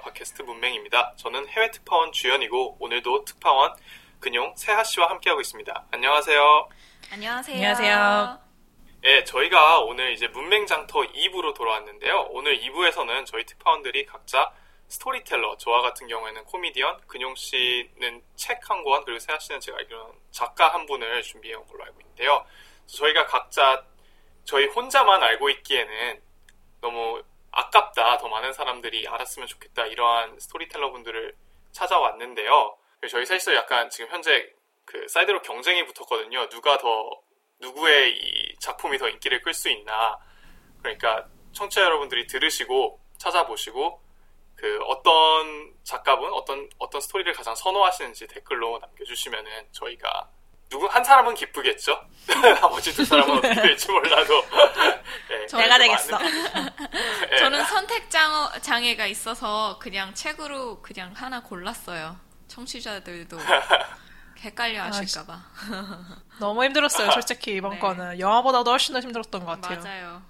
팟캐스트 문맹입니다. 저는 해외 특파원 주연이고 오늘도 특파원 근용 세하 씨와 함께하고 있습니다. 안녕하세요. 안녕하세요. 안녕하세요. 예, 저희가 오늘 이제 문맹장터 2부로 돌아왔는데요. 오늘 2부에서는 저희 특파원들이 각자 스토리텔러, 저와 같은 경우에는 코미디언, 근용 씨는 책 한 권, 그리고 세아 씨는 제가 알기로는 작가 한 분을 준비해 온 걸로 알고 있는데요. 저희가 각자 저희 혼자만 알고 있기에는 너무 아깝다, 더 많은 사람들이 알았으면 좋겠다, 이러한 스토리텔러 분들을 찾아왔는데요. 저희 셋이서 약간 지금 현재 그 사이드로 경쟁이 붙었거든요. 누가 더, 누구의 이 작품이 더 인기를 끌 수 있나. 그러니까 청취자 여러분들이 들으시고 찾아보시고 그 어떤 작가분, 어떤 어떤 스토리를 가장 선호하시는지 댓글로 남겨주시면은 저희가 누구 한 사람은 기쁘겠죠. 나머지 두 사람은 어떻게 될지 몰라도 네, 내가 되겠어. 장, 장애가 있어서 그냥 책으로 그냥 하나 골랐어요. 청취자들도 헷갈려 하실까봐. 너무 힘들었어요, 솔직히 이번 네. 거는 영화보다도 훨씬 더 힘들었던 것 같아요. 맞아요.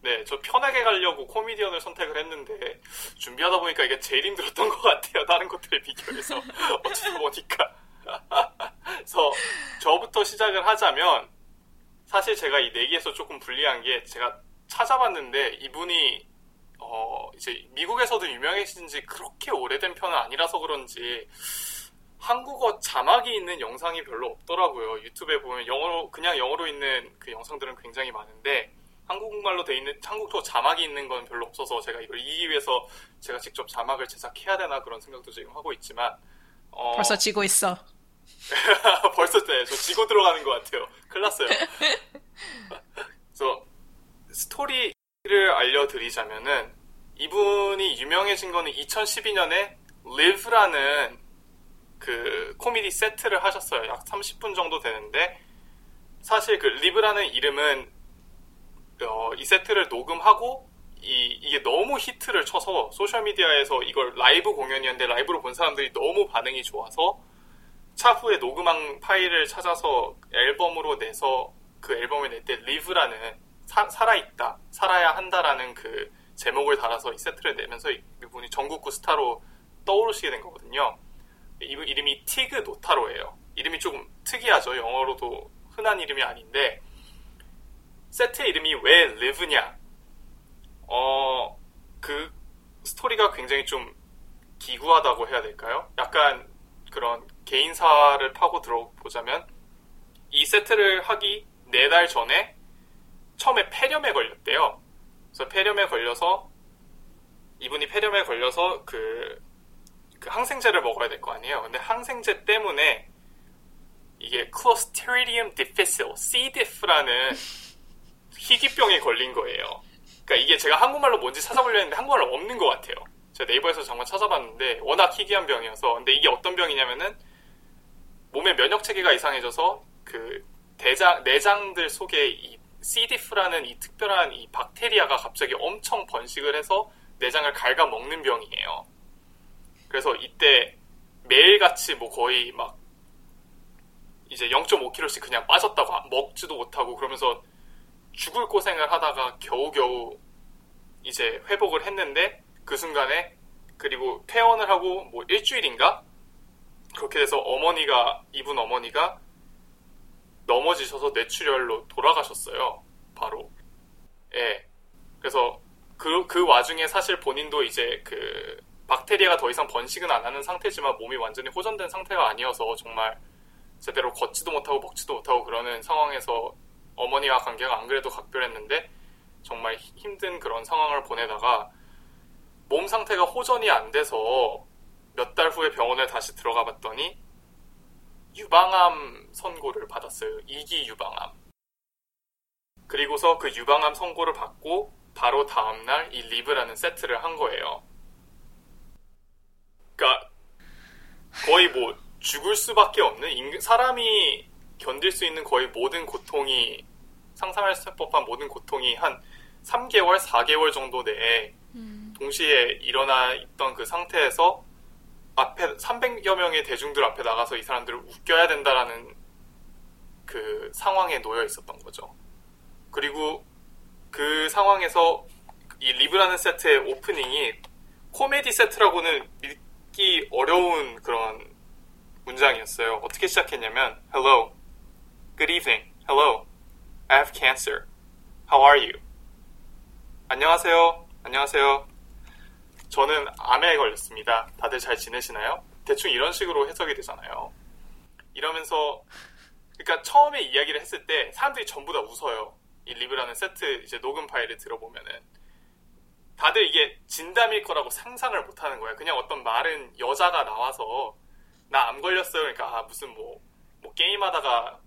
네, 저 편하게 가려고 코미디언을 선택을 했는데 준비하다 보니까 이게 제일 힘들었던 것 같아요. 다른 것들에 비교해서 어쩌다 보니까. 그래서 저부터 시작을 하자면 사실 제가 이 내기에서 조금 불리한 게 제가 찾아봤는데 이분이 어 이제 미국에서도 유명해진 지 그렇게 오래된 편은 아니라서 그런지 한국어 자막이 있는 영상이 별로 없더라고요. 유튜브에 보면 영어로 그냥 영어로 있는 그 영상들은 굉장히 많은데 한국말로 돼 있는 한국도 자막이 있는 건 별로 없어서 제가 이걸 이기기 위해서 제가 직접 자막을 제작해야 되나 그런 생각도 지금 하고 있지만 어, 벌써 지고 있어. 벌써 네, 저 지고 들어가는 것 같아요. 큰일 났어요. 그래서 스토리 를 알려드리자면은 이분이 유명해진 거는 2012년에 Live라는 그 코미디 세트를 하셨어요. 약 30분 정도 되는데 사실 그 Live라는 이름은 어, 이 세트를 녹음하고 이, 이게 너무 히트를 쳐서 소셜미디어에서 이걸 라이브 공연이었는데 라이브로 본 사람들이 너무 반응이 좋아서 차후에 녹음한 파일을 찾아서 앨범으로 내서 그 앨범을 낼 때 Live라는 사- 살아있다, 살아야 한다라는 그 제목을 달아서 이 세트를 내면서 이- 이분이 전국구 스타로 떠오르시게 된 거거든요. 이분 이름이 티그 노타로예요. 이름이 조금 특이하죠. 영어로도 흔한 이름이 아닌데 세트의 이름이 왜 리브냐? 어, 그 스토리가 굉장히 좀 기구하다고 해야 될까요? 약간 그런 개인사를 파고 들어보자면 이 세트를 하기 네 달 전에 처음에 폐렴에 걸렸대요. 그래서 폐렴에 걸려서 이분이 폐렴에 걸려서 그, 그 항생제를 먹어야 될 거 아니에요. 근데 항생제 때문에 이게 클로스트리디움 디피실, C. diff라는 희귀병에 걸린 거예요. 그러니까 이게 제가 한국말로 뭔지 찾아보려 했는데 한국말로 없는 것 같아요. 제가 네이버에서 잠깐 찾아봤는데 워낙 희귀한 병이어서 근데 이게 어떤 병이냐면은 몸의 면역 체계가 이상해져서 그 대장 내장들 속에 이 C. diff라는 이 특별한 이 박테리아가 갑자기 엄청 번식을 해서 내장을 갉아 먹는 병이에요. 그래서 이때 매일같이 뭐 거의 막 이제 0.5kg씩 그냥 빠졌다고 먹지도 못하고 그러면서 죽을 고생을 하다가 겨우겨우 이제 회복을 했는데 그 순간에 그리고 퇴원을 하고 뭐 일주일인가 그렇게 돼서 어머니가 이분 어머니가 넘어지셔서 뇌출혈로 돌아가셨어요. 바로. 예. 그래서 그, 그 와중에 사실 본인도 이제 그 박테리아가 더 이상 번식은 안 하는 상태지만 몸이 완전히 호전된 상태가 아니어서 정말 제대로 걷지도 못하고 먹지도 못하고 그러는 상황에서 어머니와 관계가 안 그래도 각별했는데 정말 히- 힘든 그런 상황을 보내다가 몸 상태가 호전이 안 돼서 몇 달 후에 병원에 다시 들어가 봤더니 유방암 선고를 받았어요. 2기 유방암. 그리고서 그 유방암 선고를 받고 바로 다음날 이 리브라는 세트를 한 거예요. 그러니까 거의 뭐 죽을 수밖에 없는 인- 사람이 견딜 수 있는 거의 모든 고통이 상상할 수 법한 모든 고통이 한 3개월, 4개월 정도 내에 음, 동시에 일어나 있던 그 상태에서 앞에 300여 명의 대중들 앞에 나가서 이 사람들을 웃겨야 된다라는 그 상황에 놓여 있었던 거죠. 그리고 그 상황에서 이 리브라는 세트의 오프닝이 코미디 세트라고는 믿기 어려운 그런 문장이었어요. 어떻게 시작했냐면 Hello, Good evening, Hello, I have cancer. How are you? 안녕하세요. 안녕하세요. 저는 암에 걸렸습니다. 다들 잘 지내시나요? 대충 이런 식으로 해석이 되잖아요. 이러면서 그러니까 처음에 이야기를 했을 때 사람들이 전부 다 웃어요. 이 Live라는 세트 이제 녹음 파일을 들어보면은 다들 이게 진담일 거라고 상상을 못 하는 거예요. 그냥 어떤 말은 여자가 나와서 나 암 걸렸어요. 그러니까 아, 무슨 뭐, 뭐 게임하다가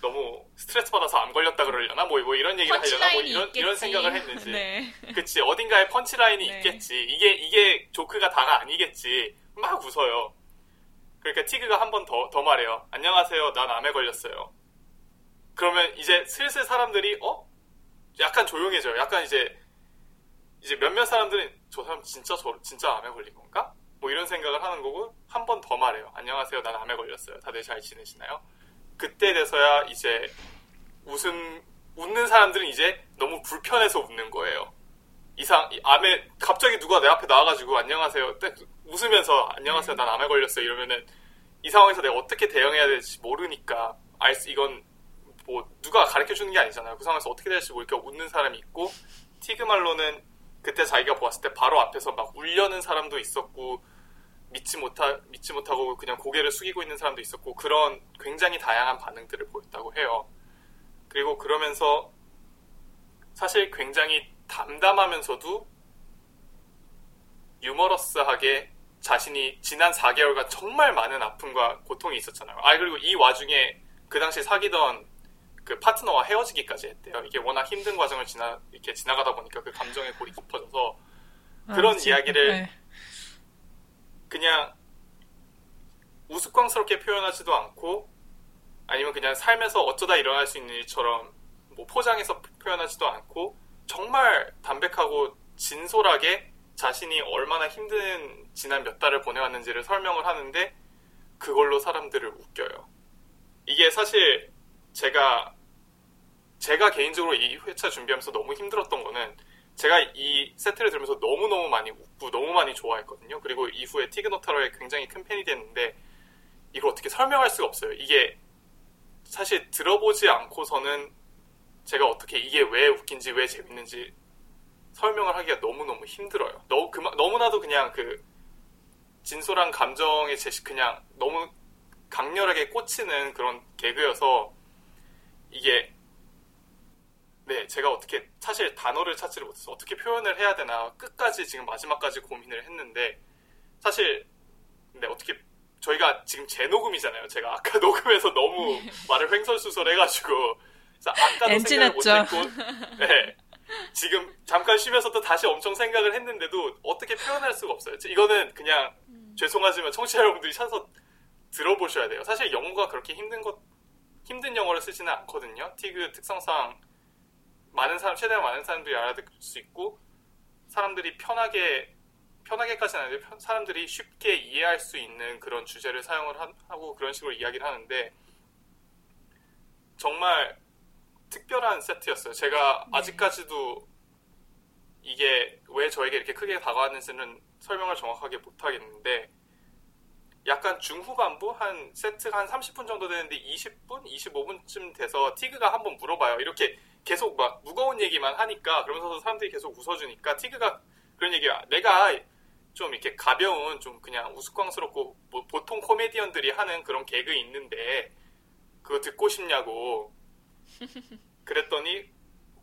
너무 스트레스 받아서 암 걸렸다 그러려나? 뭐, 뭐 이런 얘기를 하려나? 뭐 이런 있겠지. 이런 생각을 했는지. 네. 그치. 어딘가에 punchline이 네. 있겠지. 이게 이게 조크가 다가 아니겠지. 막 웃어요. 그러니까 티그가 한 번 더 더 말해요 안녕하세요. 난 암에 걸렸어요. 그러면 이제 슬슬 사람들이 어? 약간 조용해져요. 약간 이제 이제 몇몇 사람들은 저 사람 진짜 저 진짜 암에 걸린 건가? 뭐 이런 생각을 하는 거고 한 번 더 말해요 안녕하세요. 난 암에 걸렸어요. 다들 잘 지내시나요 그때 돼서야 이제 웃음 웃는 사람들은 이제 너무 불편해서 웃는 거예요. 이상 이 암에 갑자기 누가 내 앞에 나와가지고 안녕하세요 딱 웃으면서 안녕하세요 난 암에 걸렸어요 이러면은 이 상황에서 내가 어떻게 대응해야 될지 모르니까 알 수 이건 뭐 누가 가르쳐 주는 게 아니잖아요. 그 상황에서 어떻게 될지 모르니까 웃는 사람이 있고 티그말로는 그때 자기가 보았을 때 바로 앞에서 막 울려는 사람도 있었고 믿지 못하 믿지 못하고 그냥 고개를 숙이고 있는 사람도 있었고 그런 굉장히 다양한 반응들을 보였다고 해요. 그리고 그러면서 사실 굉장히 담담하면서도 유머러스하게 자신이 지난 4개월간 정말 많은 아픔과 고통이 있었잖아요. 아 그리고 이 와중에 그 당시 사귀던 그 파트너와 헤어지기까지 했대요. 이게 워낙 힘든 과정을 지나 이렇게 지나가다 보니까 그 감정의 골이 깊어져서 그런 아. 이야기를 네. 그냥 우스꽝스럽게 표현하지도 않고 아니면 그냥 삶에서 어쩌다 일어날 수 있는 일처럼 뭐 포장해서 표현하지도 않고 정말 담백하고 진솔하게 자신이 얼마나 힘든 지난 몇 달을 보내왔는지를 설명을 하는데 그걸로 사람들을 웃겨요. 이게 사실 제가 제가 개인적으로 이 회차 준비하면서 너무 힘들었던 거는 제가 이 세트를 들으면서 너무너무 많이 웃고 너무 많이 좋아했거든요. 그리고 이후에 티그노타로의 굉장히 큰 팬이 됐는데 이걸 어떻게 설명할 수가 없어요. 이게 사실 들어보지 않고서는 제가 어떻게 이게 왜 웃긴지 왜 재밌는지 설명을 하기가 너무너무 힘들어요. 너무 그마, 너무나도 그냥 그 진솔한 감정에 제시 그냥 너무 강렬하게 꽂히는 그런 개그여서 이게 네 제가 어떻게 사실 단어를 찾지를 못해서 어떻게 표현을 해야 되나 끝까지 지금 마지막까지 고민을 했는데 사실 네 어떻게 저희가 지금 재녹음이잖아요. 제가 아까 녹음해서 너무 말을 횡설수설해가지고 그래서 아까도 생각을. 못했고 네 지금 잠깐 쉬면서도 다시 엄청 생각을 했는데도 어떻게 표현할 수가 없어요. 이거는 그냥 죄송하지만 청취자 여러분들이 찾아서 들어보셔야 돼요. 사실 영어가 그렇게 힘든 것 힘든 영어를 쓰지는 않거든요. 티그 특성상 많은 사람 최대한 많은 사람들이 알아듣을 수 있고 사람들이 편하게 편하게까지는 아닌데 편- 사람들이 쉽게 이해할 수 있는 그런 주제를 사용을 하- 하고 그런 식으로 이야기를 하는데 정말 특별한 세트였어요. 제가 아직까지도 이게 왜 저에게 이렇게 크게 다가왔는지는 설명을 정확하게 못 하겠는데 약간 중후반부 한 세트가 한 30분 정도 되는데 20분, 25분쯤 돼서 티그가 한번 물어봐요. 이렇게 계속 막 무거운 얘기만 하니까 그러면서 사람들이 계속 웃어주니까 티그가 그런 얘기야. 내가 좀 이렇게 가벼운 좀 그냥 우스꽝스럽고 뭐 보통 코미디언들이 하는 그런 개그 있는데 그거 듣고 싶냐고 그랬더니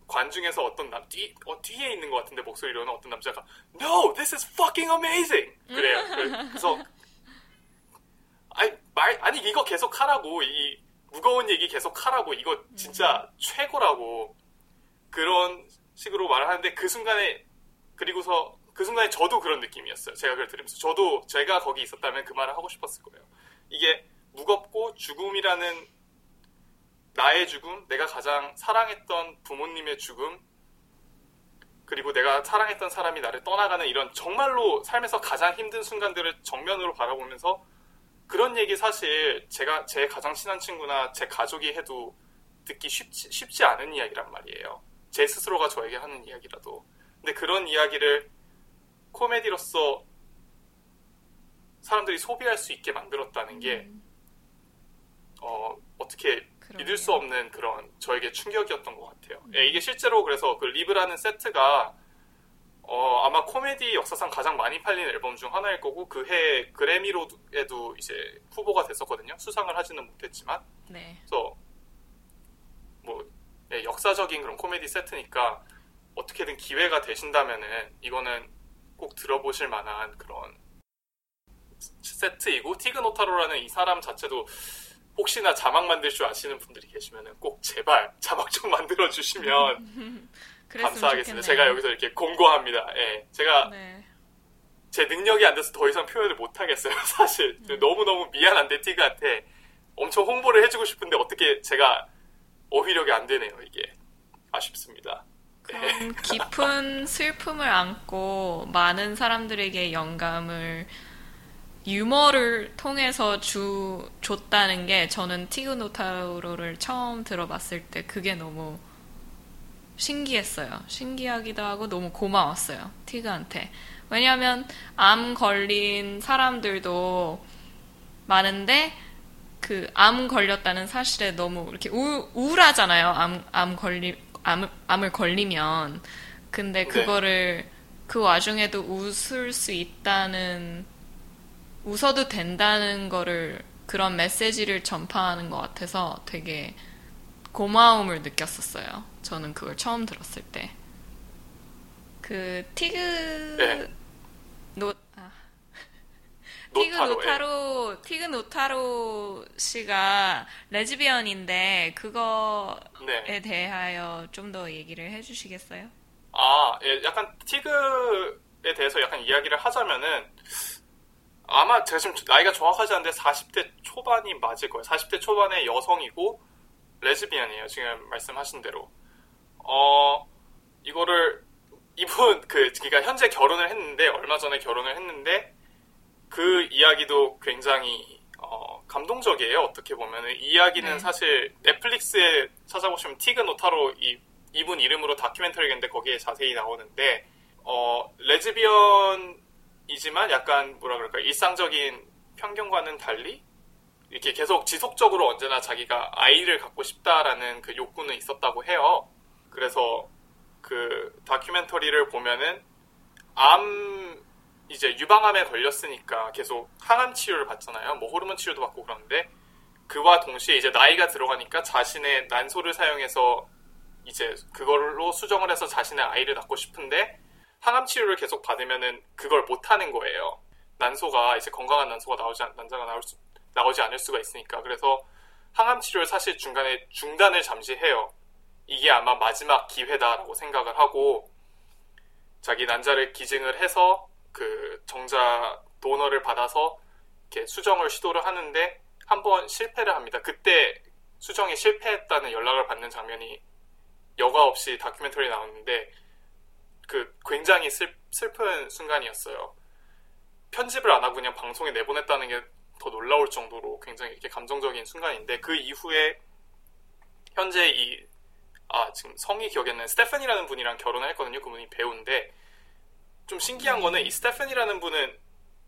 관중에서 어떤 남 뒤, 어, 뒤에 있는 것 같은데 목소리로는 어떤 남자가 No, this is fucking amazing 그래요. 그- 그래서 아니 말 아니 이거 계속 하라고. 이 무거운 얘기 계속 하라고. 이거 진짜 최고라고. 그런 식으로 말을 하는데 그 순간에 그리고서 그 순간에 저도 그런 느낌이었어요. 제가 그걸 들으면서. 저도 제가 거기 있었다면 그 말을 하고 싶었을 거예요. 이게 무겁고 죽음이라는 나의 죽음, 내가 가장 사랑했던 부모님의 죽음, 그리고 내가 사랑했던 사람이 나를 떠나가는 이런 정말로 삶에서 가장 힘든 순간들을 정면으로 바라보면서 그런 얘기 사실 제가 제 가장 친한 친구나 제 가족이 해도 듣기 쉽지, 쉽지 않은 이야기란 말이에요. 제 스스로가 저에게 하는 이야기라도. 근데 그런 이야기를 코미디로서 사람들이 소비할 수 있게 만들었다는 게 어, 어떻게 믿을 수. 없는 그런 저에게 충격이었던 것 같아요. 예, 이게 실제로 그래서 그 리브라는 세트가 어, 아마 코미디 역사상 가장 많이 팔린 앨범 중 하나일 거고 그 해 그래미로에도 이제 후보가 됐었거든요. 수상을 하지는 못했지만 네. 그래서 뭐 예, 역사적인 그런 코미디 세트니까 어떻게든 기회가 되신다면은 이거는 꼭 들어보실 만한 그런 세트이고 티그노타로라는 이 사람 자체도 혹시나 자막 만들 줄 아시는 분들이 계시면은 꼭 제발 자막 좀 만들어 주시면 감사하겠습니다. 좋겠네요. 제가 여기서 이렇게 공고합니다. 예, 제가 네. 제 능력이 안 돼서 더 이상 표현을 못 하겠어요. 사실 너무 너무 미안한데 티그한테 엄청 홍보를 해주고 싶은데 어떻게 제가 어휘력이 안 되네요. 이게 아쉽습니다. 그런 깊은 슬픔을 안고 많은 사람들에게 영감을 유머를 통해서 주, 줬다는 게 저는 티그노타우로를 처음 들어봤을 때 그게 너무 신기했어요. 신기하기도 하고 너무 고마웠어요. 티그한테. 왜냐하면 암 걸린 사람들도 많은데 그 암 걸렸다는 사실에 너무 이렇게 우, 우울하잖아요. 암, 암 걸리, 암, 암을 걸리면. 근데 네. 그거를 그 와중에도 웃을 수 있다는, 웃어도 된다는 거를 그런 메시지를 전파하는 것 같아서 되게 고마움을 느꼈었어요. 저는 그걸 처음 들었을 때. 그 티그 네. 노 아. 티그 노타로, 티그 노타로 씨가 레즈비언인데 그거에 네. 대하여 좀 더 얘기를 해주시겠어요? 아, 예, 약간 티그에 대해서 약간 이야기를 하자면은 아마 제가 지금 나이가 정확하지 않은데 40대 초반이 맞을 거예요. 40대 초반의 여성이고 레즈비언이에요. 지금 말씀하신 대로. 어, 이거를 이분 그 그러니까 현재 결혼을 했는데 얼마 전에 결혼을 했는데 그 이야기도 굉장히 어, 감동적이에요. 어떻게 보면은 이 이야기는 네. 사실 넷플릭스에 찾아보시면 티그 노타로 이 이분 이름으로 다큐멘터리가 있는데 거기에 자세히 나오는데 어, 레즈비언이지만 약간 뭐라 그럴까 일상적인 편견과는 달리 이렇게 계속 지속적으로 언제나 자기가 아이를 갖고 싶다라는 그 욕구는 있었다고 해요. 그래서 그 다큐멘터리를 보면은 암 이제 유방암에 걸렸으니까 계속 항암 치료를 받잖아요. 뭐 호르몬 치료도 받고 그러는데 그와 동시에 이제 나이가 들어가니까 자신의 난소를 사용해서 이제 그걸로 수정을 해서 자신의 아이를 낳고 싶은데 항암 치료를 계속 받으면은 그걸 못 하는 거예요. 난소가 이제 건강한 난소가 나오지 않, 난자가 나올 수, 나오지 않을 수가 있으니까 그래서 항암 치료를 사실 중간에 중단을 잠시 해요. 이게 아마 마지막 기회다라고 생각을 하고 자기 난자를 기증을 해서 그 정자 도너를 받아서 이렇게 수정을 시도를 하는데 한 번 실패를 합니다. 그때 수정이 실패했다는 연락을 받는 장면이 여과 없이 다큐멘터리 나오는데 그 굉장히 슬, 슬픈 순간이었어요. 편집을 안 하고 그냥 방송에 내보냈다는 게 더 놀라울 정도로 굉장히 이렇게 감정적인 순간인데 그 이후에 현재 이 아, 지금 성이 기억이 안 나는 스테판이라는 분이랑 결혼을 했거든요. 그분이 배우인데 좀 신기한 거는 이 스테판이라는 분은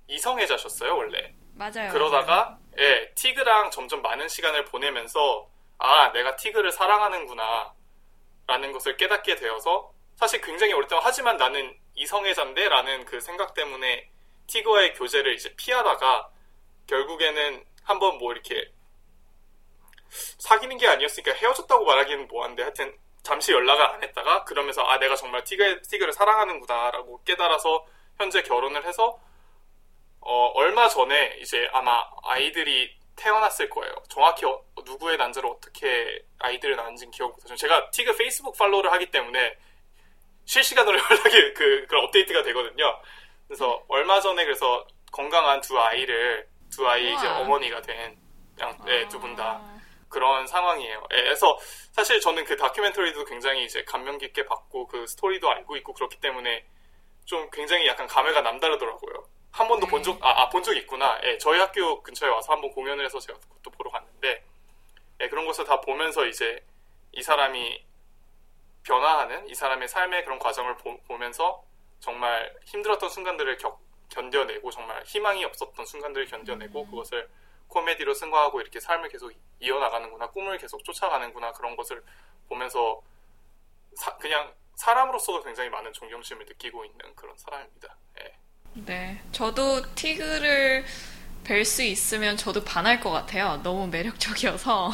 이성애자셨어요, 원래. 맞아요. 맞아요. 그러다가 예, 티그랑 점점 많은 시간을 보내면서 아, 내가 티그를 사랑하는구나 라는 것을 깨닫게 되어서 사실 굉장히 오랫동안 하지만 나는 이성애자인데 라는 그 생각 때문에 티그와의 교제를 이제 피하다가 결국에는 한번 뭐 이렇게 사귀는 게 아니었으니까 헤어졌다고 말하기는 뭐한데 하여튼 잠시 연락을 안 했다가 그러면서 아 내가 정말 티그, 티그를 사랑하는구나라고 깨달아서 현재 결혼을 해서 어, 얼마 전에 이제 아마 아이들이 태어났을 거예요. 정확히 어- 누구의 난자로 어떻게 아이들을 낳은지는 기억 못하지만 제가 티그 페이스북 팔로우를 하기 때문에 실시간으로 연락이 그 그런 업데이트가 되거든요. 그래서 얼마 전에 그래서 건강한 두 아이를 두 아이 이제. 어머니가 된 양, 네, 두분다 아, 그런 상황이에요. 예, 그래서 사실 저는 그 다큐멘터리도 굉장히 이제 감명 깊게 봤고 그 스토리도 알고 있고 그렇기 때문에 좀 굉장히 약간 감회가 남다르더라고요. 한 번도 네. 본 적, 아, 아, 본 적 있구나. 예, 저희 학교 근처에 와서 한 번 공연을 해서 제가 그것도 보러 갔는데, 예, 그런 것을 다 보면서 이제 이 사람이 변화하는 이 사람의 삶의 그런 과정을 보, 보면서 정말 힘들었던 순간들을 겪, 견뎌내고 정말 희망이 없었던 순간들을 견뎌내고 그것을 코미디로 승화하고 이렇게 삶을 계속 이어나가는구나 꿈을 계속 쫓아가는구나 그런 것을 보면서 사- 그냥 사람으로서도 굉장히 많은 존경심을 느끼고 있는 그런 사람입니다. 예. 네. 저도 티그를 뵐 수 있으면 저도 반할 것 같아요. 너무 매력적이어서.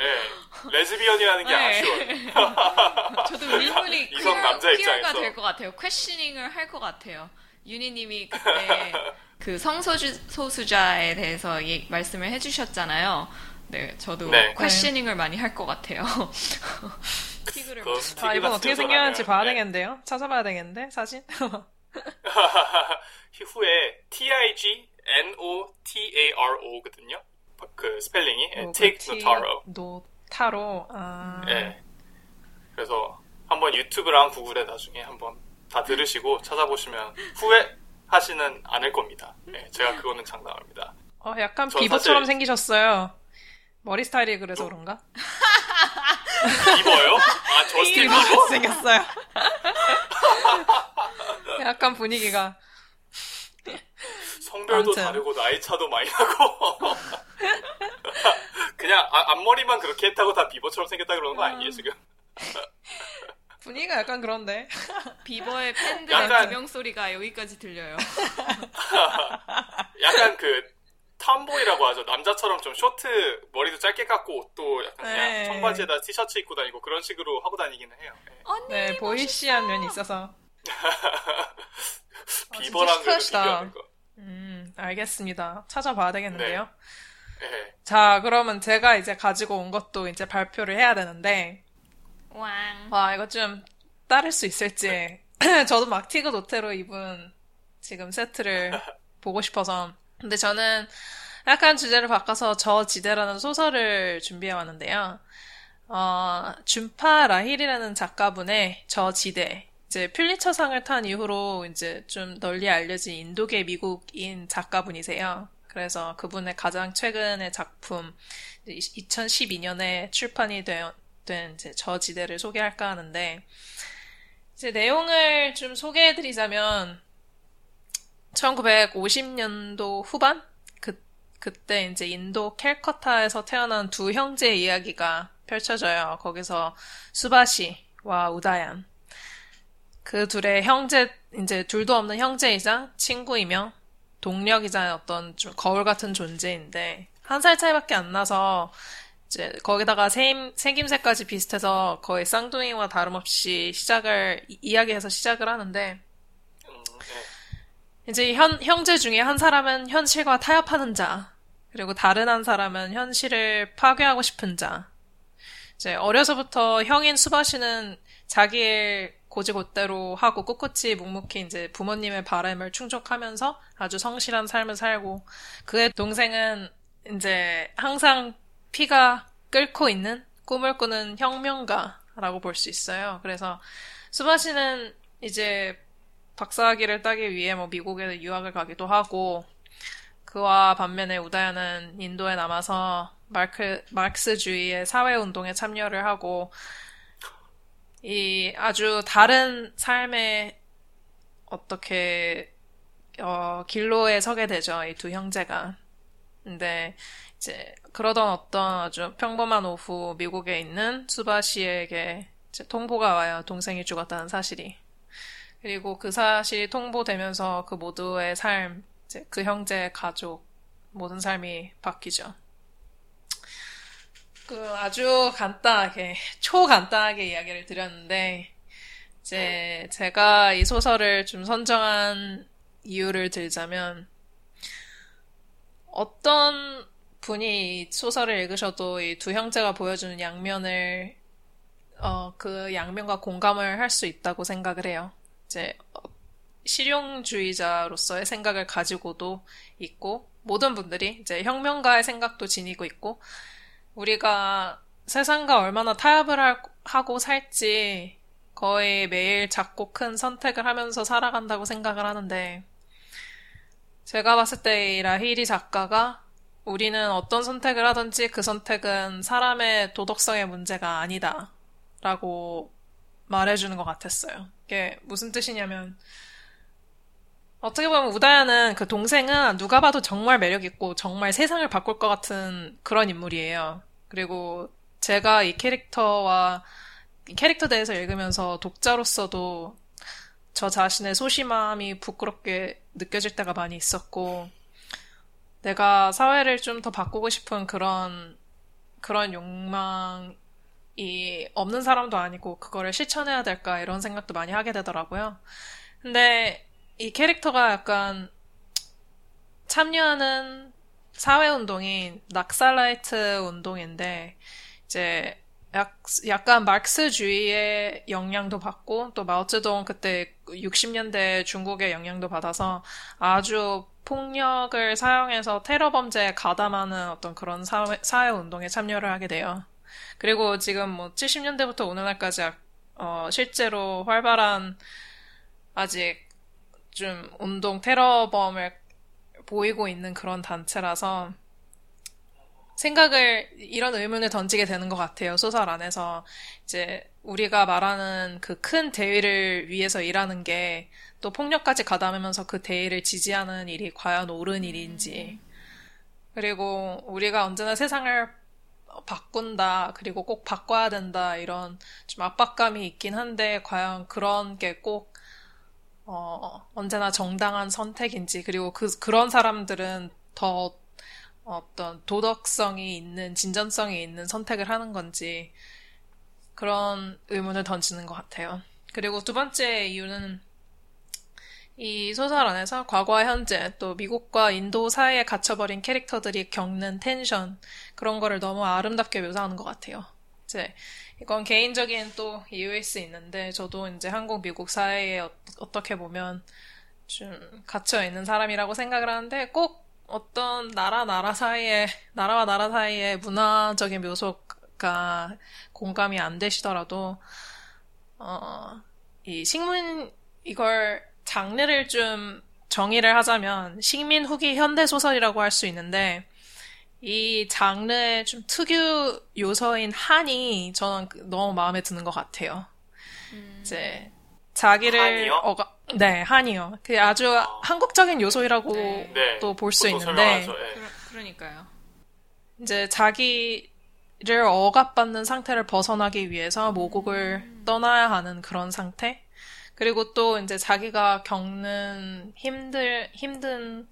예. 레즈비언이라는 게 네. 아쉬워요. 저도 일분이 이성 남자 가 입장에서. 될 것 같아요. 퀘셔닝을 할 것 같아요. 유니님이 그때 그 성소수자에 대해서 예- 말씀을 해주셨잖아요. 네, 저도 네. 퀘셔닝을 많이 할 것 같아요. 티그를. 아, 티그가 어떻게 생겼는지 봐야 예. 되겠는데요? 찾아봐야 되겠는데, 사진? 후에 T-I-G N-O-T-A-R-O거든요. 그 스펠링이 예, 어, Tig Notaro. 노타로. 아. 예. 그래서 한번 유튜브랑 구글에 나중에 한번 다 들으시고 찾아보시면 후회 하시는 않을 겁니다. 예, 제가 그거는 장담합니다. 어, 약간 전 비버처럼 사실- 생기셨어요. 머리 스타일이 그래서 그런가? 비버요? 아 저스틴 비버? 생겼어요. 약간 분위기가. 성별도 아무튼. 다르고 나이 차도 많이 나고 그냥 아- 앞머리만 그렇게 했다고 다 비버처럼 생겼다 그러는 거 아니에요 지금? 분위기가 약간 그런데. 비버의 팬들의 약간- 비명 소리가 여기까지 들려요. 약간 그 탐보이라고 하죠. 남자처럼 좀 쇼트 머리도 짧게 깎고 옷도 약간 그냥 네. 청바지에다 티셔츠 입고 다니고 그런 식으로 하고 다니기는 해요. 예. 언니 네, 보이시한 면이 있어서. 비버랑 그래도 축하하시다. 비교하는 거. 음, 알겠습니다. 찾아봐야 되겠는데요. 예. 자, 그러면 제가 이제 가지고 온 것도 이제 발표를 해야 되는데, 왕. 와, 이거 좀 따를 수 있을지. 저도 막 티그 노테로 입은 지금 세트를 보고 싶어서. 근데 저는 약간 주제를 바꿔서 저 지대라는 소설을 준비해 왔는데요. 어, 준파 라힐이라는 작가분의 저 지대. 이제 퓰리처상을 탄 이후로 이제 좀 널리 알려진 인도계 미국인 작가분이세요. 그래서 그분의 가장 최근의 작품, 2012년에 출판이 된, 된 이제 저 지대를 소개할까 하는데, 이제 내용을 좀 소개해드리자면, 1950년도 후반? 그, 그때 이제 인도 캘커타에서 태어난 두 형제 이야기가 펼쳐져요. 거기서 수바시와 우다얀. 그 둘의 형제, 이제 둘도 없는 형제이자 친구이며 동력이자 어떤 좀 거울 같은 존재인데, 한 살 차이밖에 안 나서 이제 거기다가 생, 생김새까지 비슷해서 거의 쌍둥이와 다름없이 시작을 이- 이야기해서 시작을 하는데. 이제 현, 형제 중에 한 사람은 현실과 타협하는 자 그리고 다른 한 사람은 현실을 파괴하고 싶은 자 이제 어려서부터 형인 수바시는 자기 일 고지곧대로 하고 꿋꿋이 묵묵히 이제 부모님의 바람을 충족하면서 아주 성실한 삶을 살고 그의 동생은 이제 항상 피가 끓고 있는 꿈을 꾸는 혁명가라고 볼 수 있어요. 그래서 수바시는 이제 박사학위를 따기 위해 뭐 미국에 유학을 가기도 하고 그와 반면에 우다야는 인도에 남아서 마크, 마르크스주의의 사회운동에 참여를 하고 이 아주 다른 삶에 어떻게 어, 길로에 서게 되죠. 이 두 형제가. 근데 이제 그러던 어떤 아주 평범한 오후 미국에 있는 수바시에게 이제 통보가 와요. 동생이 죽었다는 사실이. 그리고 그 사실이 통보되면서 그 모두의 삶, 그 형제 가족 모든 삶이 바뀌죠. 그 아주 간단하게 초간단하게 이야기를 드렸는데 이제 제가 이 소설을 좀 선정한 이유를 들자면 어떤 분이 이 소설을 읽으셔도 이 두 형제가 보여주는 양면을 어, 그 양면과 공감을 할 수 있다고 생각을 해요. 이제 어, 실용주의자로서의 생각을 가지고도 있고 모든 분들이 이제 혁명가의 생각도 지니고 있고 우리가 세상과 얼마나 타협을 할- 하고 살지 거의 매일 작고 큰 선택을 하면서 살아간다고 생각을 하는데 제가 봤을 때 이 라히리 작가가 우리는 어떤 선택을 하든지 그 선택은 사람의 도덕성의 문제가 아니다. 라고 말해주는 것 같았어요. 이게 무슨 뜻이냐면 어떻게 보면 우다야는 그 동생은 누가 봐도 정말 매력있고 정말 세상을 바꿀 것 같은 그런 인물이에요. 그리고 제가 이 캐릭터와 이 캐릭터 대해서 읽으면서 독자로서도 저 자신의 소심함이 부끄럽게 느껴질 때가 많이 있었고 내가 사회를 좀 더 바꾸고 싶은 그런 그런 욕망이 없는 사람도 아니고 그거를 실천해야 될까 이런 생각도 많이 하게 되더라고요. 근데 이 캐릭터가 약간 참여하는 사회 운동이 낙살라이트 운동인데 이제 약, 약간 마크스주의의 영향도 받고 또 마오쩌둥 그때 60년대 중국의 영향도 받아서 아주 폭력을 사용해서 테러 범죄에 가담하는 어떤 그런 사회, 사회 운동에 참여를 하게 돼요. 그리고 지금 뭐 70년대부터 오늘날까지 어, 실제로 활발한 아직 좀 운동 테러범을 보이고 있는 그런 단체라서 생각을 이런 의문을 던지게 되는 것 같아요 소설 안에서 이제 우리가 말하는 그 큰 대의를 위해서 일하는 게 또 폭력까지 가담하면서 그 대의를 지지하는 일이 과연 옳은 일인지. 그리고 우리가 언제나 세상을 바꾼다 그리고 꼭 바꿔야 된다 이런 좀 압박감이 있긴 한데 과연 그런 게꼭 어, 언제나 정당한 선택인지, 그리고 그, 그런 사람들은 더 어떤 도덕성이 있는, 진전성이 있는 선택을 하는 건지, 그런 의문을 던지는 것 같아요. 그리고 두 번째 이유는 이 소설 안에서 과거와 현재 또 미국과 인도 사이에 갇혀버린 캐릭터들이 겪는 텐션 그런 거를 너무 아름답게 묘사하는 것 같아요. 이제 이건 개인적인 또 이유일 수 있는데 저도 이제 한국 미국 사회에 어, 떻게 보면 좀 갇혀 있는 사람이라고 생각을 하는데 꼭 어떤 나라 나라 사이에 나라와 나라 사이에 문화적인 묘소 가 공감이 안 되시더라도 어, 이 식문 이걸 장르를 좀 정의를 하자면 식민 후기 현대 소설이라고 할 수 있는데 이 장르의 좀 특유 요소인 한이 저는 그 너무 마음에 드는 것 같아요. 음. 이제 자기를 한이요? 어가 네 한이요. 그 아주 어. 한국적인 요소라고 네. 또 볼 수 있는데 네. 그러, 니까요 이제 자기 를 억압받는 상태를 벗어나기 위해서 모국을 음. 떠나야 하는 그런 상태. 그리고 또 이제 자기가 겪는 힘들 힘든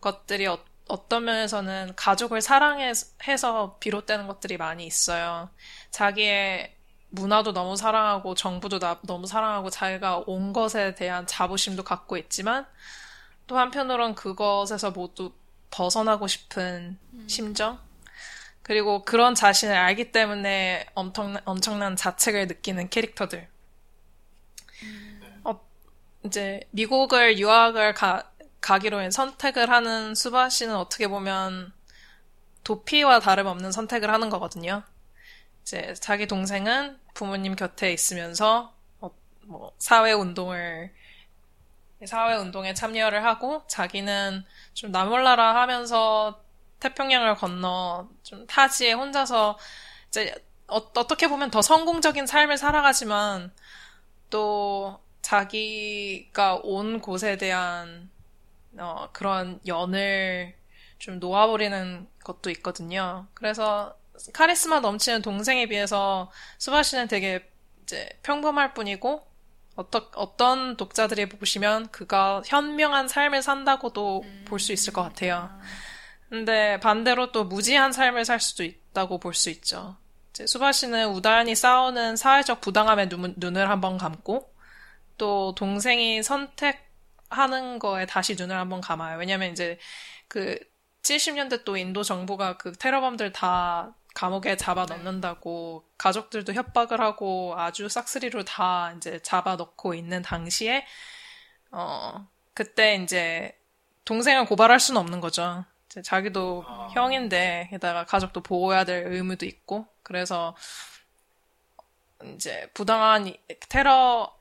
것들이 어, 어떤 면에서는 가족을 사랑해서 비롯되는 것들이 많이 있어요. 자기의 문화도 너무 사랑하고 정부도 나, 너무 사랑하고 자기가 온 것에 대한 자부심도 갖고 있지만 또 한편으론 그것에서 모두 벗어나고 싶은 음. 심정 그리고 그런 자신을 알기 때문에 엄청난, 엄청난 자책을 느끼는 캐릭터들. 음. 어, 이제 미국을 유학을 가, 가기로 선택을 하는 수바 씨는 어떻게 보면 도피와 다름없는 선택을 하는 거거든요. 이제 자기 동생은 부모님 곁에 있으면서 어, 뭐 사회 운동을 사회 운동에 참여를 하고 자기는 좀 나몰라라 하면서 태평양을 건너 좀 타지에 혼자서 이제 어, 어떻게 보면 더 성공적인 삶을 살아가지만 또 자기가 온 곳에 대한 어, 그런 연을 좀 놓아버리는 것도 있거든요. 그래서 카리스마 넘치는 동생에 비해서 수바 씨는 되게 이제 평범할 뿐이고 어떠, 어떤 독자들이 보시면 그가 현명한 삶을 산다고도 음. 볼수 있을 것 같아요. 근데 반대로 또 무지한 삶을 살 수도 있다고 볼 수 있죠. 이제 수바 씨는 우다연히 싸우는 사회적 부당함에 눈, 눈을 한번 감고 또 동생이 선택 하는 거에 다시 눈을 한번 감아요. 왜냐면 이제 그 70년대 또 인도 정부가 그 테러범들 다 감옥에 잡아 넣는다고 가족들도 협박을 하고 아주 싹쓸이로 다 이제 잡아 넣고 있는 당시에 어 그때 이제 동생을 고발할 수는 없는 거죠. 자기도 아. 형인데 게다가 가족도 보호해야 될 의무도 있고 그래서 이제 부당한 테러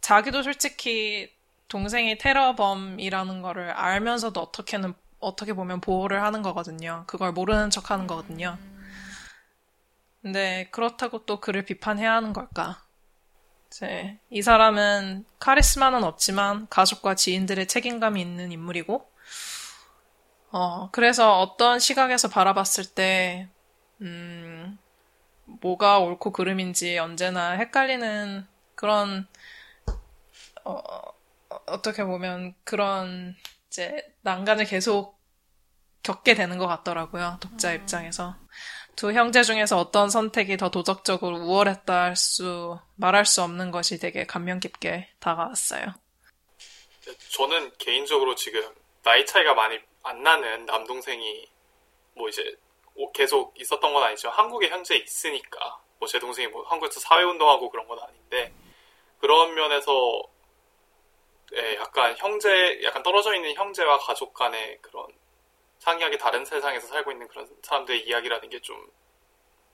자기도 솔직히 동생이 테러범이라는 거를 알면서도 어떻게는 어떻게 보면 보호를 하는 거거든요. 그걸 모르는 척 하는 거거든요. 근데 그렇다고 또 그를 비판해야 하는 걸까? 이제 이 사람은 카리스마는 없지만 가족과 지인들의 책임감이 있는 인물이고, 어, 그래서 어떤 시각에서 바라봤을 때, 음, 뭐가 옳고 그름인지 언제나 헷갈리는 그런, 어, 어떻게 보면 그런 이제 난간을 계속 겪게 되는 것 같더라고요. 독자 입장에서. 두 형제 중에서 어떤 선택이 더 도덕적으로 우월했다 할 수, 말할 수 없는 것이 되게 감명 깊게 다가왔어요. 저는 개인적으로 지금 나이 차이가 많이 안 나는 남동생이 뭐 이제 계속 있었던 건 아니죠. 한국에 현재 있으니까. 뭐 제 동생이 뭐 한국에서 사회운동하고 그런 건 아닌데, 그런 면에서, 예, 약간 형제, 약간 떨어져 있는 형제와 가족 간의 그런 상이하게 다른 세상에서 살고 있는 그런 사람들의 이야기라는 게 좀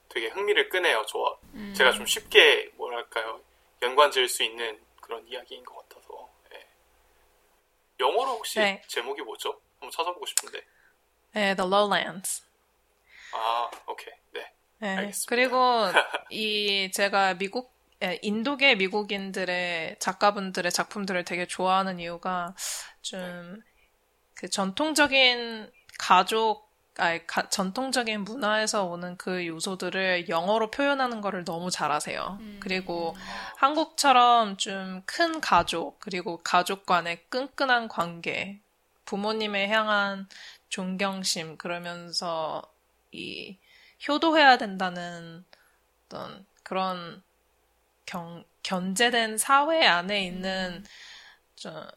되게 흥미를 끄네요. 저, 음. 제가 좀 쉽게, 뭐랄까요, 연관 지을 수 있는 그런 이야기인 것 같아서. 예. 영어로 혹시 네. 제목이 뭐죠? 한번 찾아보고 싶은데. 네, The Lowlands. 아, 오케이. 네. 네. 알겠습니다. 그리고 이 제가 미국 예, 인도계 미국인들의 작가분들의 작품들을 되게 좋아하는 이유가 좀 그 전통적인 가족 아니, 가, 전통적인 문화에서 오는 그 요소들을 영어로 표현하는 거를 너무 잘하세요. 음. 그리고 한국처럼 좀 큰 가족, 그리고 가족 간의 끈끈한 관계, 부모님에 향한 존경심, 그러면서 이 효도해야 된다는 어떤 그런 경, 견제된 사회 안에 있는 저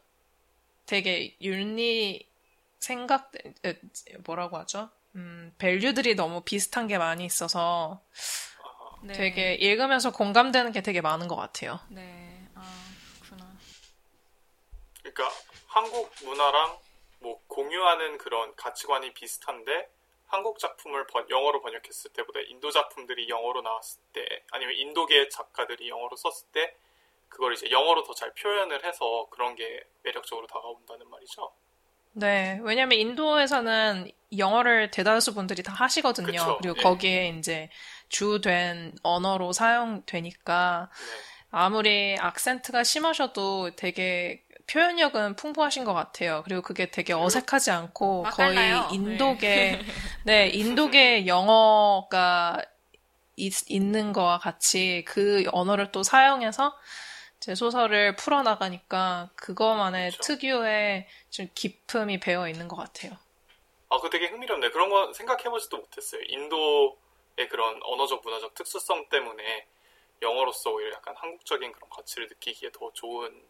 되게 윤리 생각 뭐라고 하죠? 음, 밸류들이 너무 비슷한 게 많이 있어서 네. 되게 읽으면서 공감되는 게 되게 많은 것 같아요. 네, 아, 그렇구나. 그러니까 한국 문화랑 뭐 공유하는 그런 가치관이 비슷한데 한국 작품을 번, 영어로 번역했을 때보다 인도 작품들이 영어로 나왔을 때 아니면 인도계 작가들이 영어로 썼을 때 그걸 이제 영어로 더 잘 표현을 해서 그런 게 매력적으로 다가온다는 말이죠. 네, 왜냐면 인도에서는 영어를 대다수 분들이 다 하시거든요. 그쵸, 그리고 예. 거기에 이제 주된 언어로 사용되니까 네. 아무리 악센트가 심하셔도 되게 표현력은 풍부하신 것 같아요. 그리고 그게 되게 어색하지 않고 거의. 인도계, 네. 네, 인도계 영어가 있, 있는 거와 같이 그 언어를 또 사용해서 제 소설을 풀어나가니까 그거만의 그렇죠. 특유의 좀 기품이 배어 있는 것 같아요. 아, 그 되게 흥미롭네. 그런 거 생각해보지도 못했어요. 인도의 그런 언어적 문화적 특수성 때문에 영어로서 오히려 약간 한국적인 그런 가치를 느끼기에 더 좋은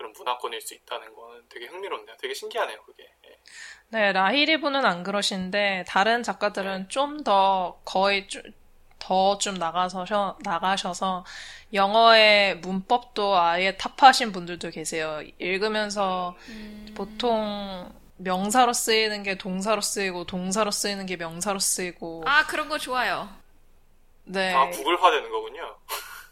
그런 문화권일 수 있다는 거는 되게 흥미롭네요. 되게 신기하네요, 그게. 예. 네, 라히리분은 안 그러신데 다른 작가들은 네. 좀더 거의 더 좀 나가서 나가셔서 영어의 문법도 아예 탑하신 분들도 계세요. 읽으면서 음... 보통 명사로 쓰이는 게 동사로 쓰이고 동사로 쓰이는 게 명사로 쓰이고 아 그런 거 좋아요. 네. 아 구글화 되는 거군요.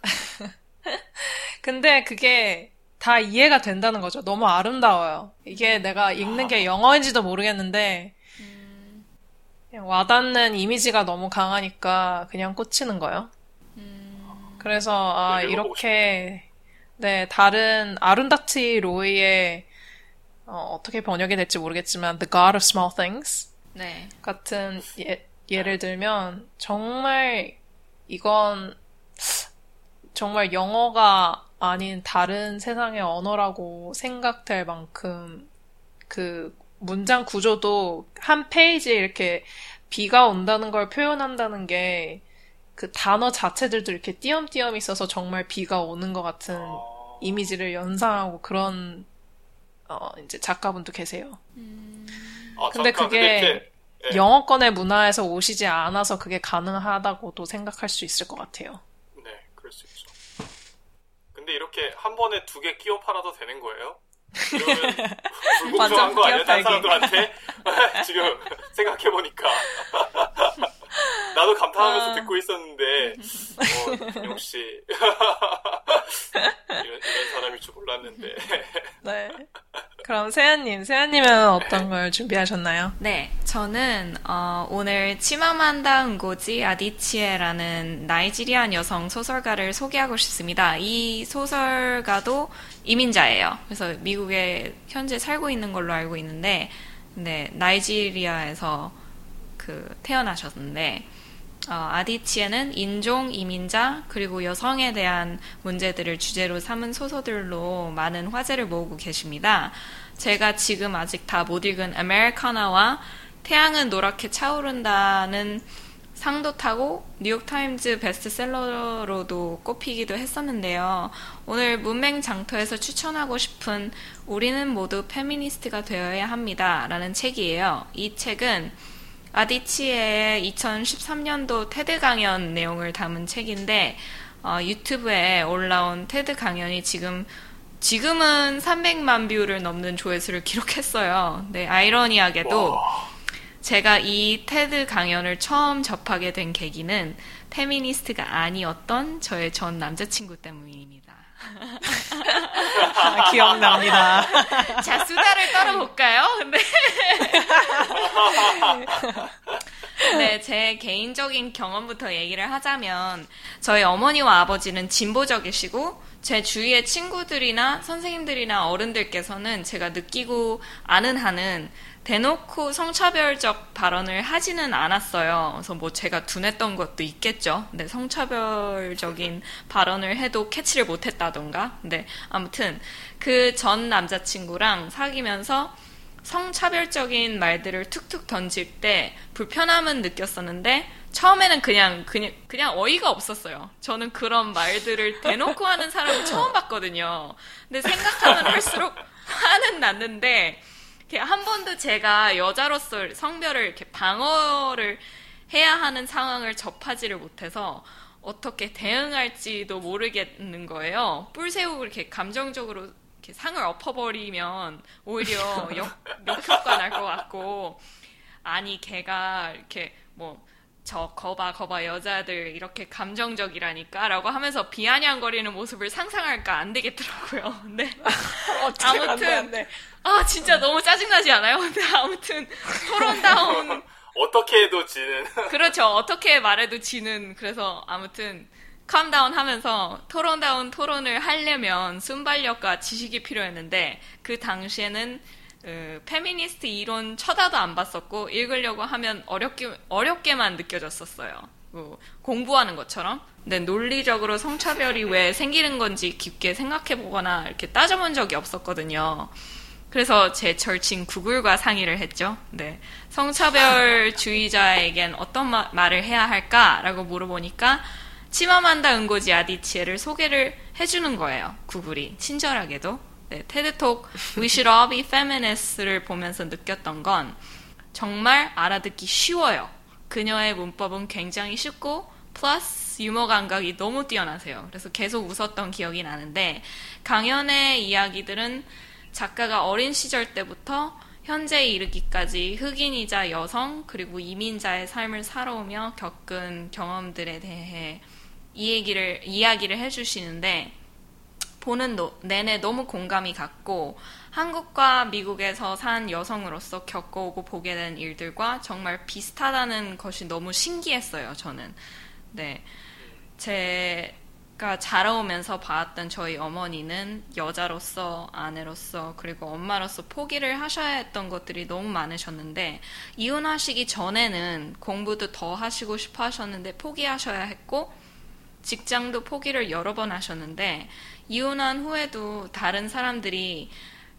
근데 그게 다 이해가 된다는 거죠. 너무 아름다워요. 이게 내가 읽는 게 영어인지도 모르겠는데 음... 와닿는 이미지가 너무 강하니까 그냥 꽂히는 거예요. 음... 그래서 아 이렇게 네 다른 아룬다티 로이의 어, 떻게 번역이 될지 모르겠지만 The God of Small Things 네. 같은 예, 예를 들면 정말 이건 정말 영어가 아닌 다른 세상의 언어라고 생각될 만큼 그 문장 구조도 한 페이지에 이렇게 비가 온다는 걸 표현한다는 게 그 단어 자체들도 이렇게 띄엄띄엄 있어서 정말 비가 오는 것 같은 어... 이미지를 연상하고 그런 어 이제 작가분도 계세요. 음... 아, 근데 잠깐, 그게 근데 예. 영어권의 문화에서 오시지 않아서 그게 가능하다고도 생각할 수 있을 것 같아요. 근데 이렇게 한 번에 두 개 끼워 팔아도 되는 거예요? 그러면 불공정한 거 아니야? 다른 사람들한테? 지금 생각해보니까. 나도 감탄하면서 아... 듣고 있었는데, 어, 역시, 이런, 이런 사람일 줄 몰랐는데. 네. 그럼 세연님, 세연님은 어떤 걸 준비하셨나요? 네, 저는 어, 오늘 치마만다 응고지 아디치에라는 나이지리안 여성 소설가를 소개하고 싶습니다. 이 소설가도 이민자예요. 그래서 미국에 현재 살고 있는 걸로 알고 있는데, 네, 나이지리아에서 그 태어나셨는데, 어, 아디치에는 인종, 이민자, 그리고 여성에 대한 문제들을 주제로 삼은 소설들로 많은 화제를 모으고 계십니다. 제가 지금 아직 다 못 읽은 아메리카나와 태양은 노랗게 차오른다는 상도 타고 뉴욕타임즈 베스트셀러로도 꼽히기도 했었는데요. 오늘 문맹 장터에서 추천하고 싶은 우리는 모두 페미니스트가 되어야 합니다. 라는 책이에요. 이 책은 아디치의 2013년도 테드 강연 내용을 담은 책인데 어, 유튜브에 올라온 테드 강연이 지금 지금은 300만 뷰를 넘는 조회수를 기록했어요. 네, 아이러니하게도 와. 제가 이 테드 강연을 처음 접하게 된 계기는 페미니스트가 아니었던 저의 전 남자친구 때문입니다. 아, 기억납니다. 자, 수다를 떨어볼까요? 네. 네, 제 개인적인 경험부터 얘기를 하자면, 저희 어머니와 아버지는 진보적이시고, 제 주위의 친구들이나 선생님들이나 어른들께서는 제가 느끼고 아는 한은 대놓고 성차별적 발언을 하지는 않았어요. 그래서 뭐 제가 둔했던 것도 있겠죠. 근데 성차별적인 발언을 해도 캐치를 못했다던가. 근데 아무튼 그 전 남자친구랑 사귀면서 성차별적인 말들을 툭툭 던질 때 불편함은 느꼈었는데 처음에는 그냥 그냥 그냥 어이가 없었어요. 저는 그런 말들을 대놓고 하는 사람을 처음 봤거든요. 근데 생각하면 할수록 화는 났는데 한 번도 제가 여자로서 성별을 이렇게 방어를 해야 하는 상황을 접하지를 못해서 어떻게 대응할지도 모르겠는 거예요. 뿔새우 이렇게 감정적으로 이렇게 상을 엎어버리면 오히려 역, 역효과 날 것 같고 아니 걔가 이렇게 뭐 저 거봐 거봐 여자들 이렇게 감정적이라니까 라고 하면서 비아냥거리는 모습을 상상할까 안 되겠더라고요. 근데 아무튼 아 진짜 너무 짜증나지 않아요? 근데 아무튼 토론다운 어떻게 해도 지는 그렇죠. 어떻게 말해도 지는 그래서 아무튼 calm down 하면서 토론다운 토론을 하려면 순발력과 지식이 필요했는데 그 당시에는 그 페미니스트 이론 쳐다도 안 봤었고 읽으려고 하면 어렵게 어렵게만 느껴졌었어요. 뭐 공부하는 것처럼. 근데 논리적으로 성차별이 왜 생기는 건지 깊게 생각해 보거나 이렇게 따져본 적이 없었거든요. 그래서 제 절친 구글과 상의를 했죠. 네. 성차별주의자에겐 어떤 마, 말을 해야 할까라고 물어보니까 치마만다 은고지 아디치에를 소개를 해주는 거예요. 구글이 친절하게도. 네, 테드톡 We Should All Be Feminist를 보면서 느꼈던 건 정말 알아듣기 쉬워요. 그녀의 문법은 굉장히 쉽고 플러스 유머 감각이 너무 뛰어나세요. 그래서 계속 웃었던 기억이 나는데 강연의 이야기들은 작가가 어린 시절 때부터 현재에 이르기까지 흑인이자 여성 그리고 이민자의 삶을 살아오며 겪은 경험들에 대해 이 얘기를 이야기를 해주시는데 보는 노, 내내 너무 공감이 갔고 한국과 미국에서 산 여성으로서 겪어오고 보게 된 일들과 정말 비슷하다는 것이 너무 신기했어요. 저는 네 제 가 자라오면서 봐왔던 저희 어머니는 여자로서 아내로서 그리고 엄마로서 포기를 하셔야 했던 것들이 너무 많으셨는데 이혼하시기 전에는 공부도 더 하시고 싶어 하셨는데 포기하셔야 했고 직장도 포기를 여러 번 하셨는데 이혼한 후에도 다른 사람들이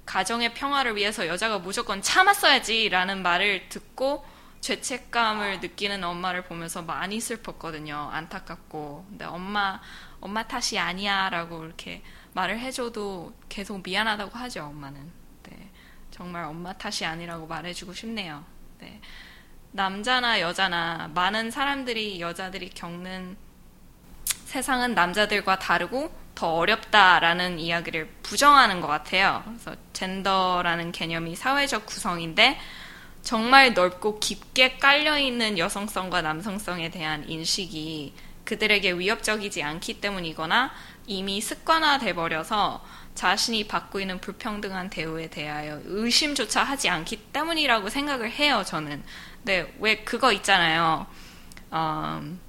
가정의 평화를 위해서 여자가 무조건 참았어야지라는 말을 듣고 죄책감을 느끼는 엄마를 보면서 많이 슬펐거든요. 안타깝고. 근데 엄마, 엄마 탓이 아니야 라고 이렇게 말을 해줘도 계속 미안하다고 하죠, 엄마는. 네. 정말 엄마 탓이 아니라고 말해주고 싶네요. 네. 남자나 여자나 많은 사람들이, 여자들이 겪는 세상은 남자들과 다르고 더 어렵다라는 이야기를 부정하는 것 같아요. 그래서 젠더라는 개념이 사회적 구성인데 정말 넓고 깊게 깔려있는 여성성과 남성성에 대한 인식이 그들에게 위협적이지 않기 때문이거나 이미 습관화돼 버려서 자신이 받고 있는 불평등한 대우에 대하여 의심조차 하지 않기 때문이라고 생각을 해요, 저는. 네, 왜 그거 있잖아요. Um,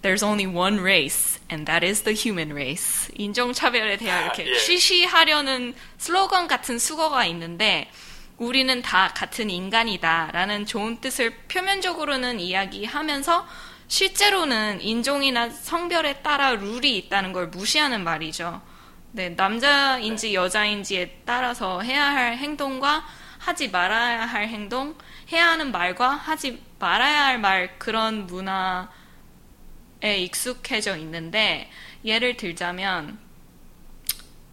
There's only one race, and that is the human race. 인종차별에 대하여 이렇게 예. 쉬쉬하려는 슬로건 같은 수거가 있는데, 우리는 다 같은 인간이다. 라는 좋은 뜻을 표면적으로는 이야기하면서, 실제로는 인종이나 성별에 따라 룰이 있다는 걸 무시하는 말이죠. 네, 남자인지 여자인지에 따라서 해야 할 행동과 하지 말아야 할 행동, 해야 하는 말과 하지 말아야 할 말, 그런 문화에 익숙해져 있는데, 예를 들자면,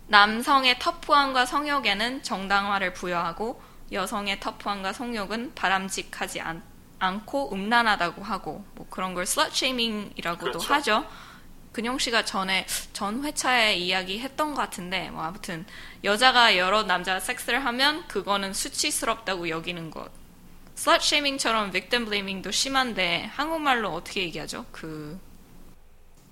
남성의 터프함과 성욕에는 정당화를 부여하고, 여성의 터프함과 성욕은 바람직하지 않, 않고 음란하다고 하고, 뭐 그런 걸 slut shaming이라고도 그렇죠. 하죠. 근영 씨가 전에 전 회차에 이야기했던 것 같은데 뭐 아무튼 여자가 여러 남자 섹스를 하면 그거는 수치스럽다고 여기는 것. slut shaming처럼 victim blaming도 심한데 한국말로 어떻게 얘기하죠? 그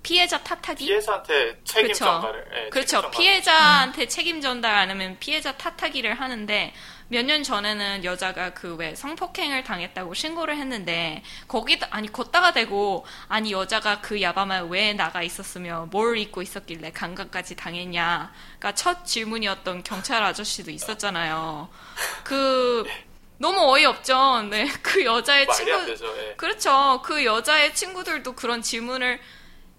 피해자 탓하기? 피해자한테 책임 그렇죠. 예, 그렇죠. 책임 전가를. 피해자한테 책임 전달 안 하면 피해자 탓하기를 하는데 몇 년 전에는 여자가 그 왜 성폭행을 당했다고 신고를 했는데 거기다 아니 걷다가 대고 아니 여자가 그 야밤에 왜 나가 있었으며 뭘 입고 있었길래 강간까지 당했냐. 그러니까 첫 질문이었던 경찰 아저씨도 있었잖아요. 그 너무 어이없죠. 네. 그 여자의 친구 안 되죠. 예. 그렇죠. 그 여자의 친구들도 그런 질문을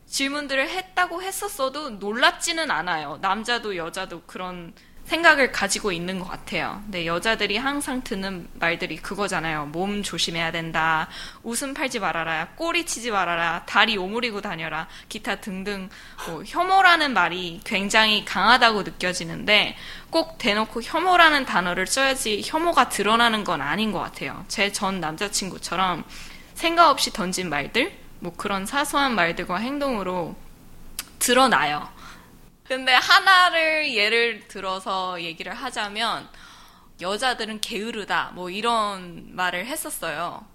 질문들을 했다고 했었어도 놀랍지는 않아요. 남자도 여자도 그런 생각을 가지고 있는 것 같아요. 근데 여자들이 항상 듣는 말들이 그거잖아요. 몸 조심해야 된다. 웃음 팔지 말아라. 꼬리 치지 말아라. 다리 오므리고 다녀라. 기타 등등 뭐 혐오라는 말이 굉장히 강하다고 느껴지는데 꼭 대놓고 혐오라는 단어를 써야지 혐오가 드러나는 건 아닌 것 같아요. 제 전 남자친구처럼 생각 없이 던진 말들, 뭐 그런 사소한 말들과 행동으로 드러나요. 근데 하나를 예를 들어서 얘기를 하자면 여자들은 게으르다 뭐 이런 말을 했었어요.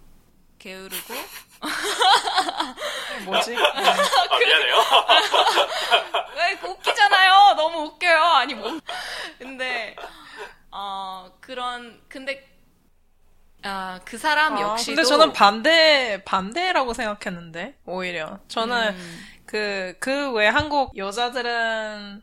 게으르고 뭐지? 아, 미안해요. 왜 웃기잖아요. 너무 웃겨요. 아니 뭐. 근데 어 그런 근데 아 그 사람 아, 역시도 근데 저는 반대, 반대라고 생각했는데, 오히려. 저는 음. 그, 그 외 한국 여자들은,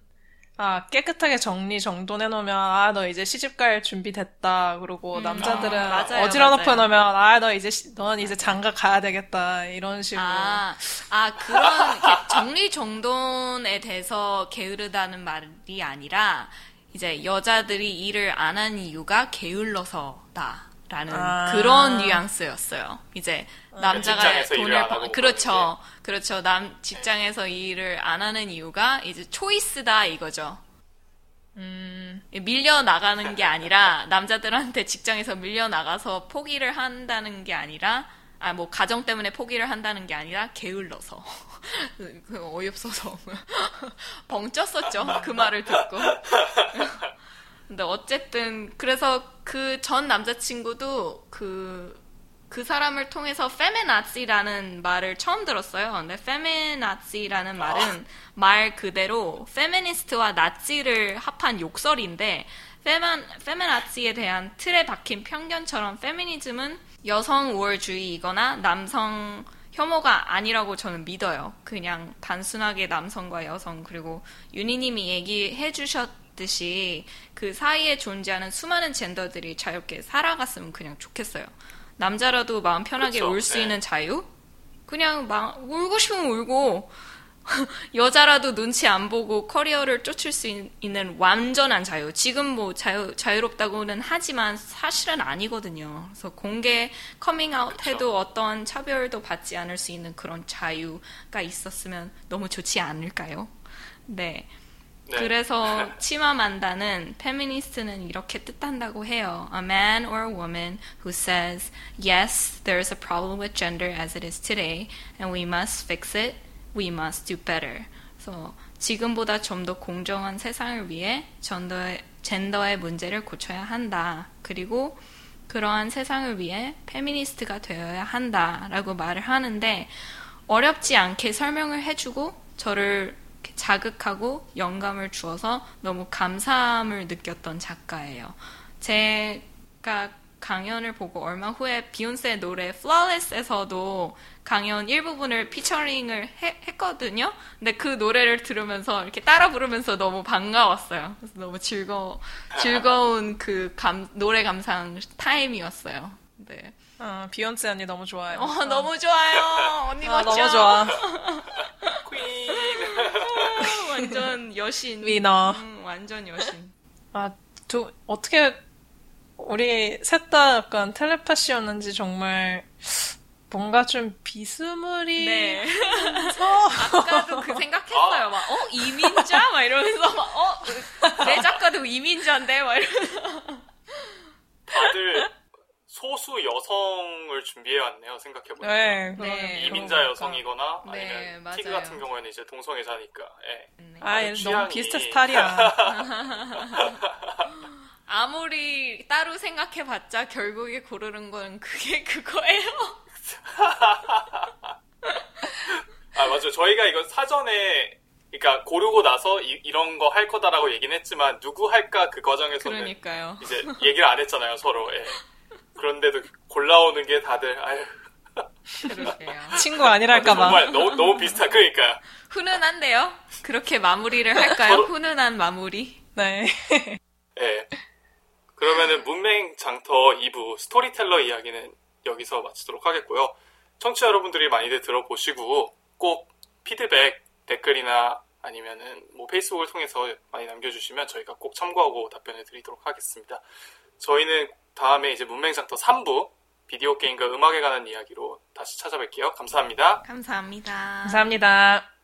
아, 깨끗하게 정리 정돈해놓으면, 아, 너 이제 시집갈 준비 됐다. 그러고, 남자들은 아, 맞아요, 어지러놓고. 놓으면, 아, 너 이제, 시- 넌 이제 장가 가야 되겠다. 이런 식으로. 아, 아 그런 이렇게 정리 정돈에 대해서 게으르다는 말이 아니라 이제 여자들이 일을 안 한 이유가 게을러서다 라는 아. 그런 뉘앙스였어요. 이제 남자가 직장에서 일을 돈을 하고 그렇죠, 그렇죠. 남 직장에서 일을 안 하는 이유가 이제 초이스다 이거죠. 음, 밀려 나가는 게 아니라 남자들한테 직장에서 밀려 나가서 포기를 한다는 게 아니라 아 뭐 가정 때문에 포기를 한다는 게 아니라 게을러서 그 어이없어서 벙 쪘었죠 그 말을 듣고 근데 어쨌든 그래서 그 전 남자친구도 그그 사람을 통해서 feminazi라는 말을 처음 들었어요. 근데 feminazi라는 말은 말 그대로 페미니스트와 나치를 합한 욕설인데 페멘, feminazi에 대한 틀에 박힌 편견처럼 페미니즘은 여성 우월주의이거나 남성 혐오가 아니라고 저는 믿어요. 그냥 단순하게 남성과 여성 그리고 윤희님이 얘기해 주셨듯이 그 사이에 존재하는 수많은 젠더들이 자유롭게 살아갔으면 그냥 좋겠어요. 남자라도 마음 편하게 그쵸, 울수 네. 있는 자유? 그냥 막 울고 싶으면 울고 여자라도 눈치 안 보고 커리어를 쫓을 수 있- 있는 완전한 자유. 지금 뭐 자유, 자유롭다고는 하지만 사실은 아니거든요. 그래서 공개 커밍아웃 해도 어떤 차별도 받지 않을 수 있는 그런 자유가 있었으면 너무 좋지 않을까요? 네. 네. 그래서 치마만다는 페미니스트는 이렇게 뜻한다고 해요. A man or a woman who says, yes, there is a problem with gender as it is today, and we must fix it. We must do better. 그래서 지금보다 좀 더 공정한 세상을 위해 젠더의, 젠더의 문제를 고쳐야 한다. 그리고 그러한 세상을 위해 페미니스트가 되어야 한다라고 말을 하는데 어렵지 않게 설명을 해주고 저를 자극하고 영감을 주어서 너무 감사함을 느꼈던 작가예요. 제가 강연을 보고 얼마 후에 비욘세 노래 Flawless에서도 강연 일부분을 피처링을 해, 했거든요. 근데 그 노래를 들으면서 이렇게 따라 부르면서 너무 반가웠어요. 그래서 너무 즐거 즐거운 그 감, 노래 감상 타임이었어요. 네. 어, 비욘세 언니 너무 좋아요. 어, 너무 좋아요. 언니 아. 너무 좋아. 퀸. 완전 여신. 위너. 음, 완전 여신. 아, 두, 어떻게, 우리 셋 다 약간 텔레파시였는지 정말 뭔가 좀 비스무리. 네. 서 아까도 그 생각했어요. 막, 어, 이민자? 막 이러면서 막, 어, 내 작가도 이민자인데? 막 이러면서. 다들 소수 여성을 준비해 왔네요. 생각해 보니까. 네. 네. 이민자 그러니까. 여성이거나 네, 아니면 맞아요. 티그 같은 경우에는 이제 동성애자니까. 예. 네. 아, 얘 취향이- 너무 비슷해 스타일이야. 아무리 따로 생각해봤자 결국에 고르는 건 그게 그거예요. 아 맞아요. 저희가 이거 사전에 그러니까 고르고 나서 이, 런 거 할 거다라고 얘기는 했지만 누구 할까 그 과정에서는 그러니까요. 이제 얘기를 안 했잖아요 서로. 예. 그런데도 골라오는 게 다들 아유. 친구 아니랄까봐. 정말 너무 너무 비슷한 그러니까 훈훈한데요? 그렇게 마무리를 할까요? 서로- 훈훈한 마무리. 네. 예. 그러면은 문맹 장터 2부 스토리텔러 이야기는 여기서 마치도록 하겠고요. 청취자 여러분들이 많이들 들어보시고 꼭 피드백 댓글이나 아니면은 뭐 페이스북을 통해서 많이 남겨주시면 저희가 꼭 참고하고 답변해 드리도록 하겠습니다. 저희는 다음에 이제 문맹 장터 3부 비디오 게임과 음악에 관한 이야기로 다시 찾아뵐게요. 감사합니다. 감사합니다. 감사합니다.